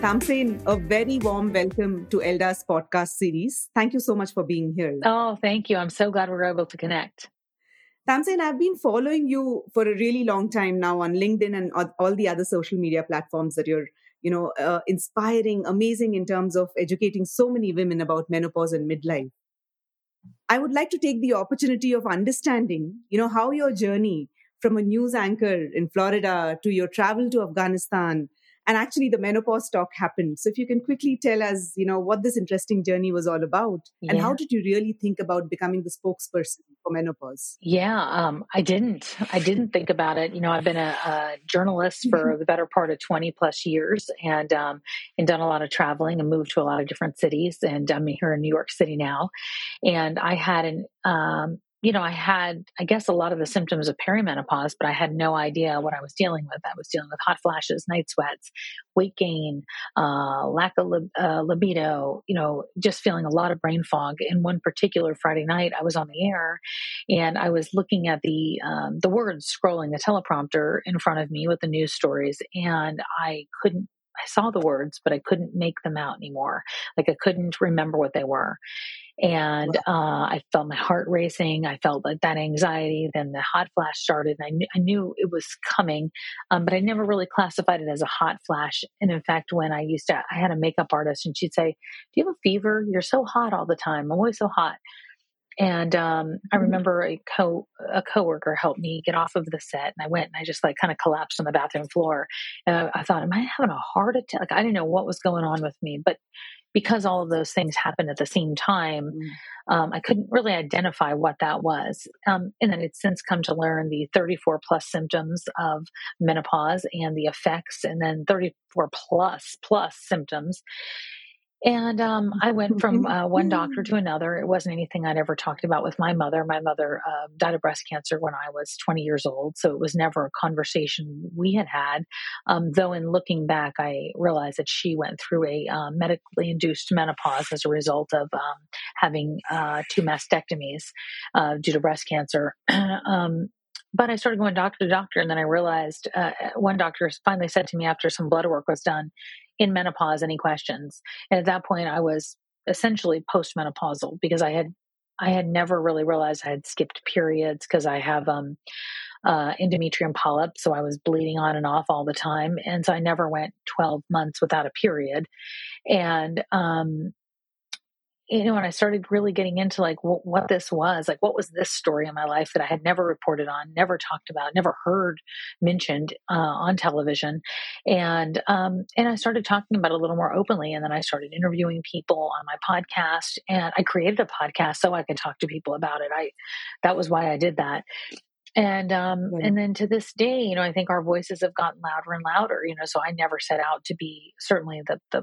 Tamsen, a very warm welcome to Elda's podcast series. Thank you so much for being here. Oh, thank you. I'm so glad we're able to connect. Tamsen, I've been following you for a really long time now on LinkedIn and all the other social media platforms that you're, you know, uh, inspiring, amazing in terms of educating so many women about menopause and midlife. I would like to take the opportunity of understanding, you know, how your journey from a news anchor in Florida to your travel to Afghanistan and actually the menopause talk happened. So if you can quickly tell us you know what this interesting journey was all about and how did you really think about becoming the spokesperson for menopause? Yeah um, i didn't. I didn't think about it. You know i've been a, a journalist for mm-hmm. the better part of 20 plus years and um, and done a lot of traveling and moved to a lot of different cities and i'm here in new york city now. And i had an um, you know, I had, I guess, a lot of the symptoms of perimenopause, but I had no idea what I was dealing with. I was dealing with hot flashes, night sweats, weight gain, uh, lack of lib- uh, libido, you know, just feeling a lot of brain fog. In one particular Friday night, I was on the air and I was looking at the, um, the words scrolling the teleprompter in front of me with the news stories, and I couldn't I saw the words, but I couldn't make them out anymore. Like I couldn't remember what they were. And uh, I felt my heart racing. I felt like that anxiety. Then the hot flash started. And I, knew, I knew it was coming, um, but I never really classified it as a hot flash. And in fact, when I used to, I had a makeup artist and she'd say, Do you have a fever? You're so hot all the time. I'm always so hot. And um, I mm-hmm. remember a co a coworker helped me get off of the set, and I went and I just like kind of collapsed on the bathroom floor. And I, I thought, am I having a heart attack? Like I didn't know what was going on with me, but because all of those things happened at the same time, mm. um, I couldn't really identify what that was. Um, and then it's since come to learn the 34 plus symptoms of menopause and the effects, and then 34 plus plus symptoms. And um, I went from uh, one doctor to another. It wasn't anything I'd ever talked about with my mother. My mother uh, died of breast cancer when I was 20 years old. So it was never a conversation we had had. Um, though, in looking back, I realized that she went through a uh, medically induced menopause as a result of um, having uh, two mastectomies uh, due to breast cancer. Um, but I started going doctor to doctor, and then I realized uh, one doctor finally said to me after some blood work was done, in menopause any questions. And at that point, I was essentially postmenopausal because I had I had never really realized I had skipped periods because I have um, uh, endometrial polyp, so I was bleeding on and off all the time, and so I never went twelve months without a period. And um, you know, when I started really getting into like what, what, this was, like what was this story in my life that I had never reported on, never talked about, never heard mentioned uh, on television, and um, and I started talking about it a little more openly, and then I started interviewing people on my podcast, and I created a podcast so I could talk to people about it. I that was why I did that, and um and then to this day you know i think our voices have gotten louder and louder you know so i never set out to be certainly the the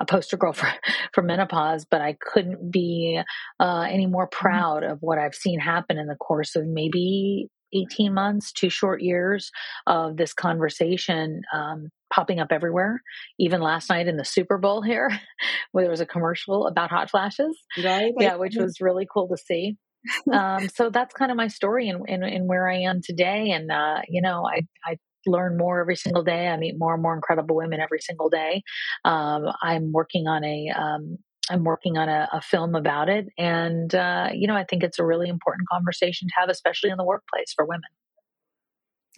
a poster girl for, for menopause, but I couldn't be uh, any more mm-hmm. proud of what I've seen happen in the course of maybe 18 months, two short years of this conversation um, popping up everywhere. Even last night in the Super Bowl here, where there was a commercial about hot flashes. Right. Yeah, which was really cool to see. um, so that's kind of my story and, and, and where I am today. And, uh, you know, I, I learn more every single day. I meet more and more incredible women every single day. Um, I'm working on a um, I'm working on a, a, film about it, and uh, you know I think it's a really important conversation to have, especially in the workplace for women.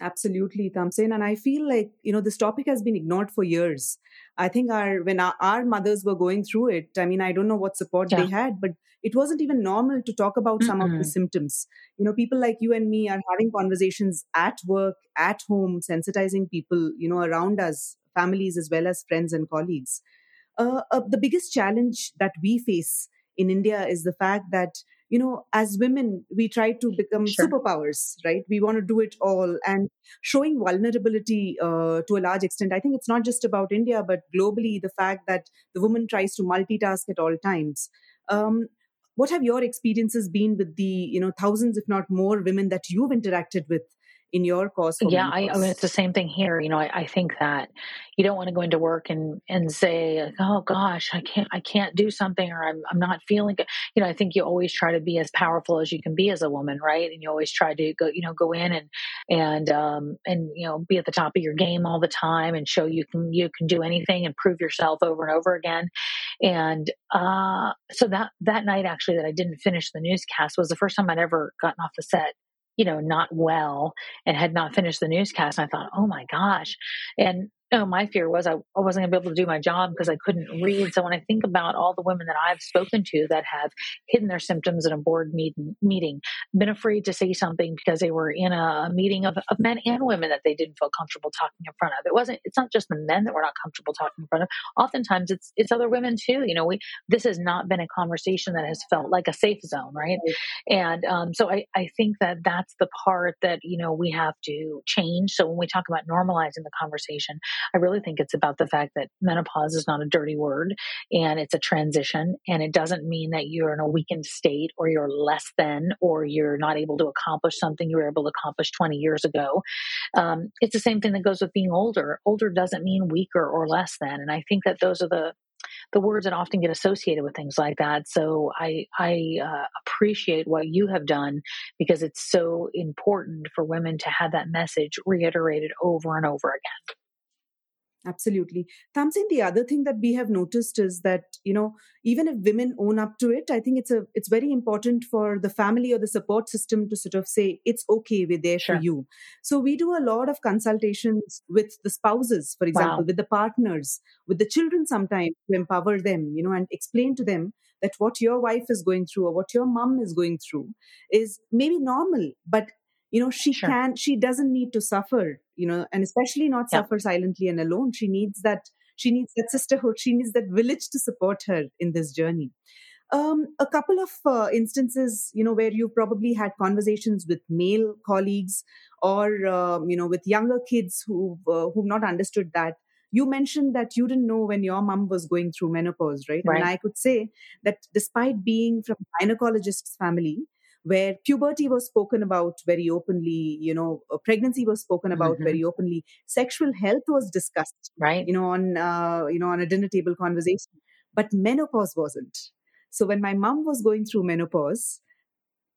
Absolutely, Tamsen. And I feel like, you know, this topic has been ignored for years. I think our when our, our mothers were going through it, I mean, I don't know what support yeah. they had, but it wasn't even normal to talk about mm-hmm. some of the symptoms. You know, people like you and me are having conversations at work, at home, sensitizing people, you know, around us, families as well as friends and colleagues. Uh, uh, the biggest challenge that we face in India is the fact that you know, as women, we try to become sure. superpowers, right? We want to do it all and showing vulnerability uh, to a large extent. I think it's not just about India, but globally, the fact that the woman tries to multitask at all times. Um, what have your experiences been with the, you know, thousands, if not more, women that you've interacted with in your cause. yeah, I, I, mean, it's the same thing here. You know, I, I, think that you don't want to go into work and and say, "Oh gosh, I can't, I can't do something," or "I'm, I'm not feeling good." You know, I think you always try to be as powerful as you can be as a woman, right? And you always try to go, you know, go in and and um and you know, be at the top of your game all the time and show you can you can do anything and prove yourself over and over again. And uh, so that that night, actually, that I didn't finish the newscast was the first time I'd ever gotten off the set you know, not well and had not finished the newscast. And I thought, oh my gosh. And know, my fear was I, I wasn't going to be able to do my job because I couldn't read. So when I think about all the women that I've spoken to that have hidden their symptoms in a board meeting, meeting been afraid to say something because they were in a meeting of, of men and women that they didn't feel comfortable talking in front of. It wasn't, it's not just the men that were not comfortable talking in front of. Oftentimes it's, it's other women too. You know, we, this has not been a conversation that has felt like a safe zone, right? And um, so I, I think that that's the part that, you know, we have to change. So when we talk about normalizing the conversation, I really think it's about the fact that menopause is not a dirty word and it's a transition. And it doesn't mean that you're in a weakened state or you're less than or you're not able to accomplish something you were able to accomplish 20 years ago. Um, it's the same thing that goes with being older. Older doesn't mean weaker or less than. And I think that those are the the words that often get associated with things like that. So I I uh, appreciate what you have done because it's so important for women to have that message reiterated over and over again. Absolutely. Tamsen, the other thing that we have noticed is that, you know, even if women own up to it, I think it's a it's very important for the family or the support system to sort of say, it's okay, we're there sure. for you. So we do a lot of consultations with the spouses, for example, wow. with the partners, with the children sometimes to empower them, you know, and explain to them that what your wife is going through or what your mom is going through is maybe normal, but you know she sure. can she doesn't need to suffer you know and especially not yeah. suffer silently and alone she needs that she needs that sisterhood she needs that village to support her in this journey um, a couple of uh, instances you know where you've probably had conversations with male colleagues or um, you know with younger kids who uh, who've not understood that you mentioned that you didn't know when your mom was going through menopause right, right. and i could say that despite being from gynecologist's family where puberty was spoken about very openly, you know, uh, pregnancy was spoken about mm-hmm. very openly, sexual health was discussed, right? You know, on uh, you know on a dinner table conversation, but menopause wasn't. So when my mom was going through menopause,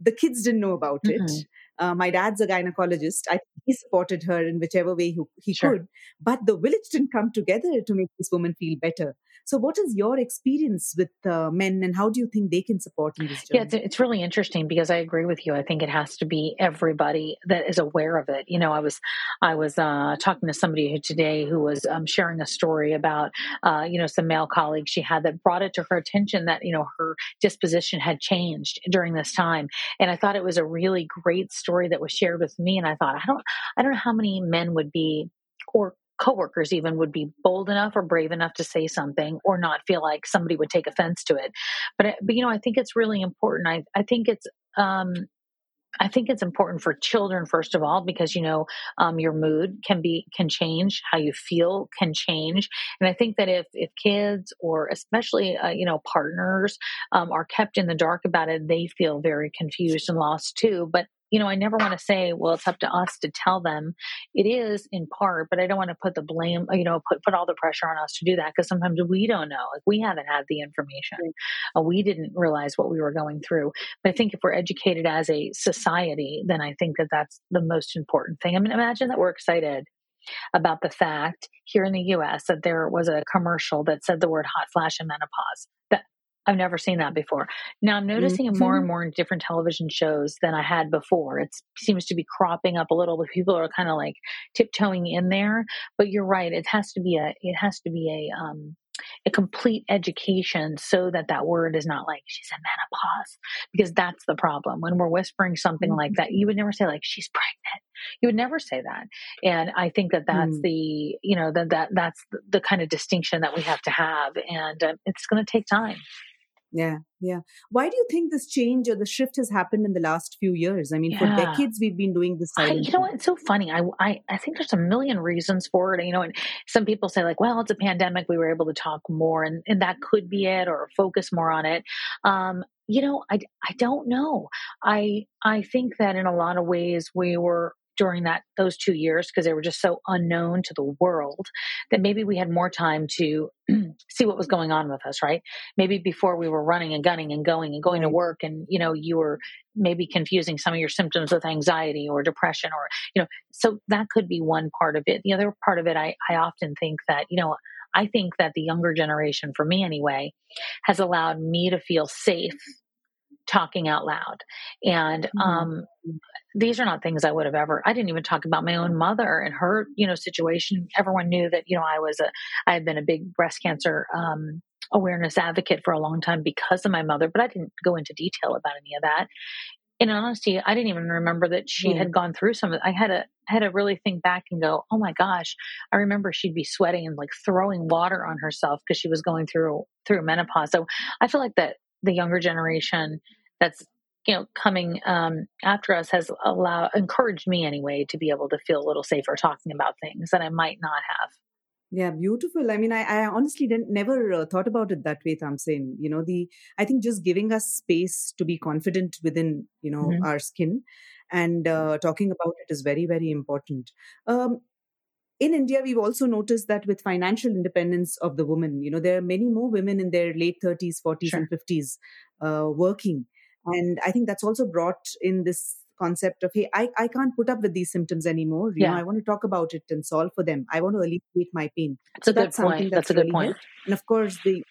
the kids didn't know about mm-hmm. it. Uh, my dad's a gynecologist. I he supported her in whichever way he, he sure. could, but the village didn't come together to make this woman feel better. So, what is your experience with uh, men, and how do you think they can support in this journey? Yeah, it's, it's really interesting because I agree with you. I think it has to be everybody that is aware of it. You know, I was I was uh, talking to somebody who today who was um, sharing a story about uh, you know some male colleagues she had that brought it to her attention that you know her disposition had changed during this time, and I thought it was a really great story that was shared with me. And I thought I don't I don't know how many men would be or coworkers even would be bold enough or brave enough to say something or not feel like somebody would take offense to it. But, but you know, I think it's really important. I, I think it's, um, I think it's important for children first of all because you know um, your mood can be can change, how you feel can change, and I think that if if kids or especially uh, you know partners um, are kept in the dark about it, they feel very confused and lost too. But you know, I never want to say, well, it's up to us to tell them. It is in part, but I don't want to put the blame, you know, put, put all the pressure on us to do that because sometimes we don't know. Like we haven't had the information. Uh, we didn't realize what we were going through. But I think if we're educated as a society, then I think that that's the most important thing. I mean, imagine that we're excited about the fact here in the US that there was a commercial that said the word hot flash and menopause. That I've never seen that before. Now I'm noticing mm-hmm. it more and more in different television shows than I had before. It seems to be cropping up a little, but people are kind of like tiptoeing in there. But you're right; it has to be a it has to be a um, a complete education so that that word is not like she's in menopause because that's the problem when we're whispering something mm-hmm. like that you would never say like she's pregnant you would never say that and i think that that's mm. the you know that that that's the, the, kind of distinction that we have to have and uh, it's going to take time yeah, yeah. Why do you think this change or the shift has happened in the last few years? I mean, yeah. for decades we've been doing this. I, you know, what? it's so funny. I, I I think there's a million reasons for it. You know, and some people say like, well, it's a pandemic. We were able to talk more, and and that could be it, or focus more on it. Um, you know, I I don't know. I I think that in a lot of ways we were during that those two years because they were just so unknown to the world that maybe we had more time to see what was going on with us right? Maybe before we were running and gunning and going and going to work and you know you were maybe confusing some of your symptoms with anxiety or depression or you know so that could be one part of it. The other part of it i, I often think that you know i think that the younger generation for me anyway has allowed me to feel safe talking out loud. And mm-hmm. um, these are not things I would have ever. I didn't even talk about my own mother and her, you know, situation. Everyone knew that you know I was a I had been a big breast cancer um, awareness advocate for a long time because of my mother, but I didn't go into detail about any of that. In honesty, I didn't even remember that she mm. had gone through some of it. I had to had to really think back and go, oh my gosh, I remember she'd be sweating and like throwing water on herself because she was going through through menopause. So I feel like that the younger generation that's you know coming um, after us has allowed encouraged me anyway to be able to feel a little safer talking about things that I might not have. Yeah, beautiful. I mean, I, I honestly didn't never uh, thought about it that way. Tamsen, you know, the I think just giving us space to be confident within you know mm-hmm. our skin and uh, talking about it is very very important. Um, in India, we've also noticed that with financial independence of the woman, you know, there are many more women in their late 30s, 40s, sure. and 50s uh, working and i think that's also brought in this concept of hey i, I can't put up with these symptoms anymore. You yeah. know i want to talk about it and solve for them. I want to alleviate my pain. That's so a that's good point. that's, that's, a good point. helped. and of course the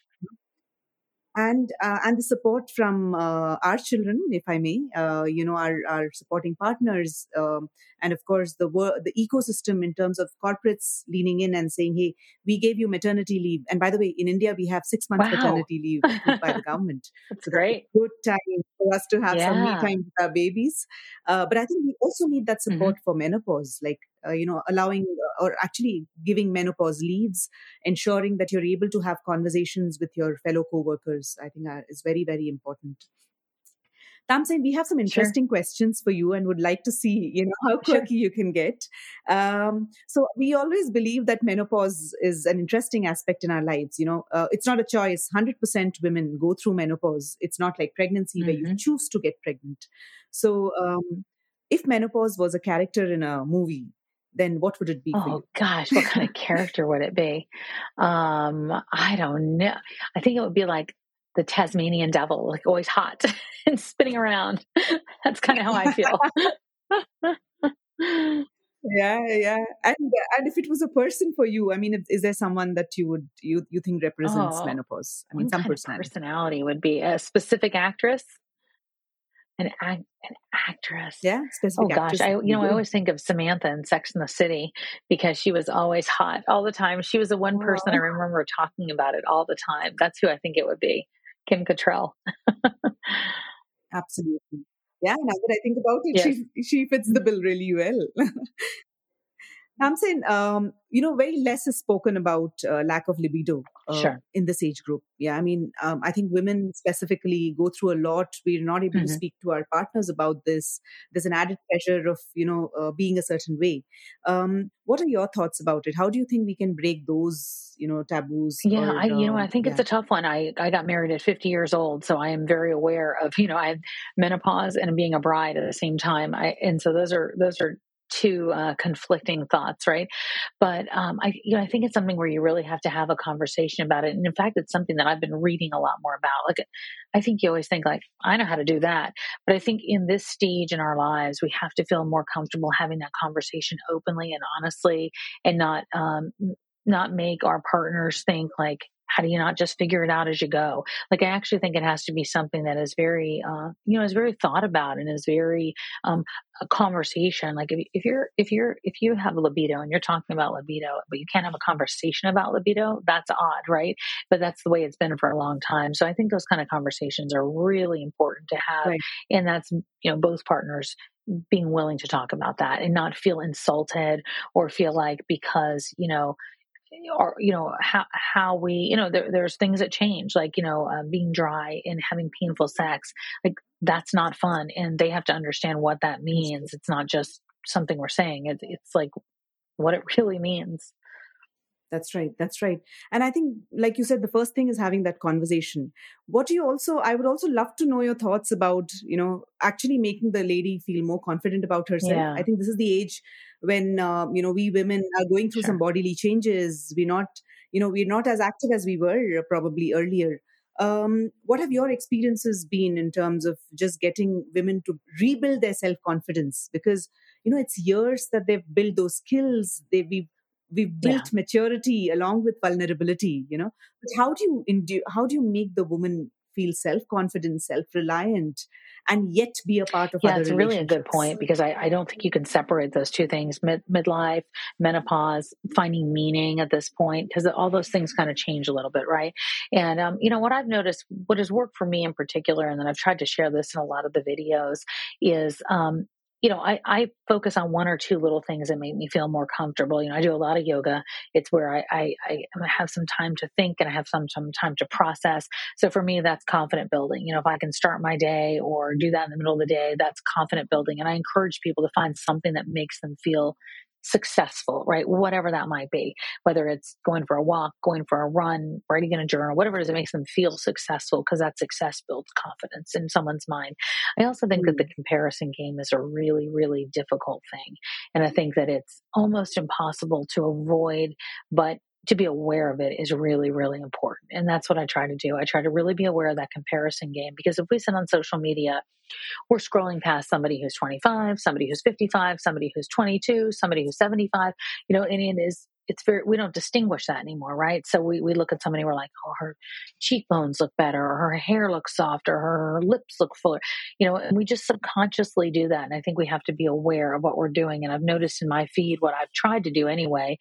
and uh, and the support from uh, our children, if I may, uh, you know, our, our supporting partners, um, and of course the wor- the ecosystem in terms of corporates leaning in and saying, "Hey, we gave you maternity leave." And by the way, in India, we have six months wow. maternity leave by the government. That's so great. That's good time for us to have yeah. some me time with our babies. Uh, but I think we also need that mm-hmm. support mm-hmm. for menopause, like uh, you know, allowing uh, or actually giving menopause leaves, ensuring that you're able to have conversations with your fellow co-workers. I think is very very important. Tamsen, we have some interesting sure. questions for you and would like to see, you know, how quirky sure. you can get. Um, so we always believe that menopause is an interesting aspect in our lives. You know, uh, it's not a choice. 100% women go through menopause. It's not like pregnancy mm-hmm. where you mm-hmm. choose to get pregnant. So um, if menopause was a character in a movie, then what would it be oh gosh what kind of character would it be um i don't know i think it would be like the Tasmanian devil, like always hot and spinning around. That's kind of how I feel. yeah, yeah. And and if it was a person for you, I mean, is there someone that you would you you think represents oh, menopause? I mean, some personality. personality would be a specific actress. An, an actress. Yeah. Oh gosh, I you know I always think of Samantha in Sex and the City because she was always hot all the time. She was the one person I remember talking about it all the time. That's who I think it would be. Kim Cattrall. Absolutely. Yeah, now that I think about it, yes. she she fits the mm-hmm. bill really well. I'm saying, um, you know, very less is spoken about uh, lack of libido uh, sure. in this age group. Yeah, I mean, um, I think women specifically go through a lot. We're not able mm-hmm. to speak to our partners about this. There's an added pressure of, you know, uh, being a certain way. Um, what are your thoughts about it? How do you think we can break those, you know, taboos? Yeah, or, I, you know, I think yeah. it's a tough one. I, I got married at 50 years old, so I am very aware of, you know, I had menopause and being a bride at the same time. I, and so those are, those are two uh, conflicting thoughts, right? But um, I, you know, I think it's something where you really have to have a conversation about it. And in fact, it's something that I've been reading a lot more about. Like, I think you always think like, I know how to do that, but I think in this stage in our lives, we have to feel more comfortable having that conversation openly and honestly, and not um, not make our partners think like how do you not just figure it out as you go? Like i actually think it has to be something that is very uh, you know is very thought about and is very um, a conversation. Like if, if you're if you're if you have libido and you're talking about libido but you can't have a conversation about libido that's odd right? But that's the way it's been for a long time. So i think those kind of conversations are really important to have right. and that's you know both partners being willing to talk about that and not feel insulted or feel like because you know or you know how how we you know there, there's things that change like you know uh, being dry and having painful sex like that's not fun and they have to understand what that means. it's not just something we're saying. It's it's like what it really means That's right. That's right. And I think, like you said, the first thing is having that conversation. What do you also, I would also love to know your thoughts about, you know, actually making the lady feel more confident about herself. Yeah. I think this is the age when, uh, you know, we women are going through sure. some bodily changes. We're not, you know, we're not as active as we were probably earlier. Um, what have your experiences been in terms of just getting women to rebuild their self confidence? Because you know it's years that they've built those skills. They we've we've built yeah. maturity along with vulnerability you know? But how do you indu- how do you make the woman feel self-confident self-reliant and yet be a part of yeah it's really a good point because I, I don't think you can separate those two things Mid- midlife menopause finding meaning at this point because all those things kind of change a little bit right? And um, you know what i've noticed what has worked for me in particular and then i've tried to share this in a lot of the videos is um, you know, I, I focus on one or two little things that make me feel more comfortable. You know, I do a lot of yoga. It's where I, I, I have some time to think and I have some, some time to process. So for me, that's confident building. You know, if I can start my day or do that in the middle of the day, that's confident building. And I encourage people to find something that makes them feel successful, right? Whatever that might be, whether it's going for a walk, going for a run, writing in a journal, whatever it is that makes them feel successful, because that success builds confidence in someone's mind. I also think that the mm. comparison game is a really, really difficult thing. And I think that it's almost impossible to avoid, but to be aware of it is really, really important. And that's what I try to do. I try to really be aware of that comparison game because if we sit on social media we're scrolling past somebody who's 25, somebody who's 55, somebody who's 22, somebody who's 75, you know, and it is, it's very, we don't distinguish that anymore, right? So we, we look at somebody, we're like, oh, her cheekbones look better, or her hair looks softer, or her lips look fuller, you know, and we just subconsciously do that. And I think we have to be aware of what we're doing. And I've noticed in my feed, what I've tried to do anyway,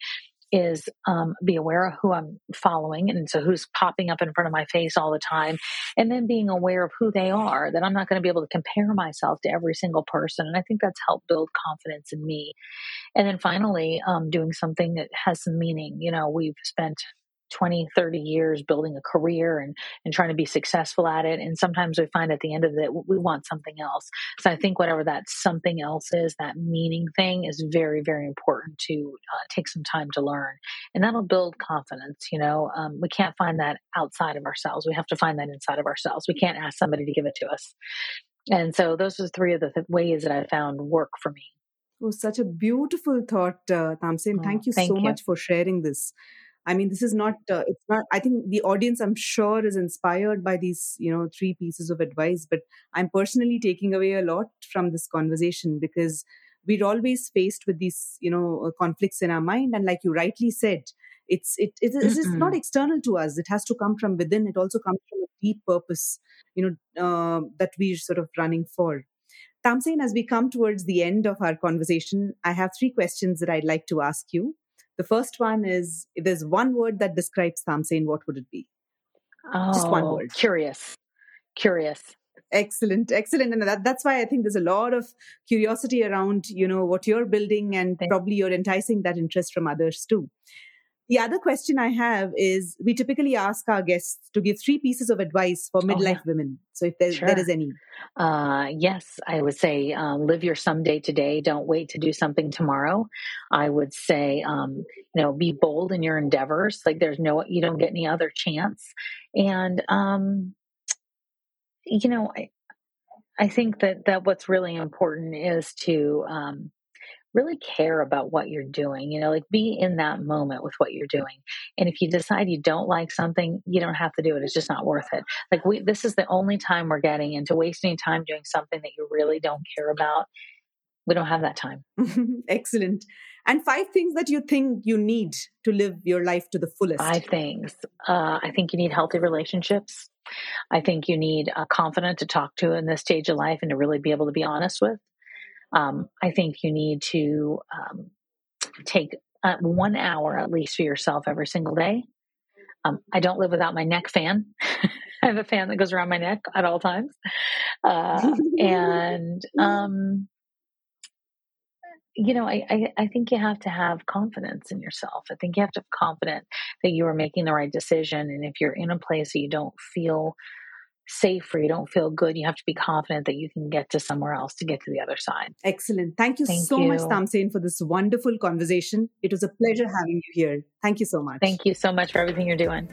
is um, be aware of who I'm following and so who's popping up in front of my face all the time, and then being aware of who they are, that I'm not going to be able to compare myself to every single person. And I think that's helped build confidence in me. And then finally, um, doing something that has some meaning. You know, we've spent 20, 30 years building a career and, and trying to be successful at it. And sometimes we find at the end of it, we want something else. So I think whatever that something else is, that meaning thing is very, very important to uh, take some time to learn. And that'll build confidence. You know, um, we can't find that outside of ourselves. We have to find that inside of ourselves. We can't ask somebody to give it to us. And so those are three of the th- ways that I found work for me. Oh, such a beautiful thought, uh, Tamsen. Oh, thank you thank so you. much for sharing this. I mean, this is not, uh, it's not, I think the audience, I'm sure, is inspired by these, you know, three pieces of advice. But I'm personally taking away a lot from this conversation because we're always faced with these, you know, uh, conflicts in our mind. And like you rightly said, it's, it, it is it's not external to us. It has to come from within. It also comes from a deep purpose, you know, uh, that we're sort of running for. Tamsen, as we come towards the end of our conversation, I have three questions that I'd like to ask you. The first one is if there's one word that describes Tamsen, what would it be? Oh, Just one oh, word. Curious. Curious. Excellent, excellent, and that, that's why I think there's a lot of curiosity around you know what you're building, and probably you're enticing that interest from others too. The other question I have is we typically ask our guests to give three pieces of advice for midlife oh, yeah. women. So if there, sure. there is any. Uh, yes, I would say um, live your someday today. Don't wait to do something tomorrow. I would say, um, you know, be bold in your endeavors. Like there's no, you don't get any other chance. And, um, you know, I, I think that, that what's really important is to, um, really care about what you're doing, you know, like be in that moment with what you're doing. And if you decide you don't like something, you don't have to do it. It's just not worth it. Like we this is the only time we're getting into wasting time doing something that you really don't care about. We don't have that time. Excellent. And five things that you think you need to live your life to the fullest. Five things. Uh, I think you need healthy relationships. I think you need a confidant to talk to in this stage of life and to really be able to be honest with um, I think you need to um, take uh, one hour at least for yourself every single day. Um, I don't live without my neck fan. I have a fan that goes around my neck at all times. Uh, and, um, you know, I, I, I, think you have to have confidence in yourself. I think you have to have confidence that you are making the right decision. And if you're in a place that you don't feel safe or you don't feel good, you have to be confident that you can get to somewhere else to get to the other side. Excellent. Thank you Thank so you. much, Tamsen, for this wonderful conversation. It was a pleasure having you here. Thank you so much. Thank you so much for everything you're doing.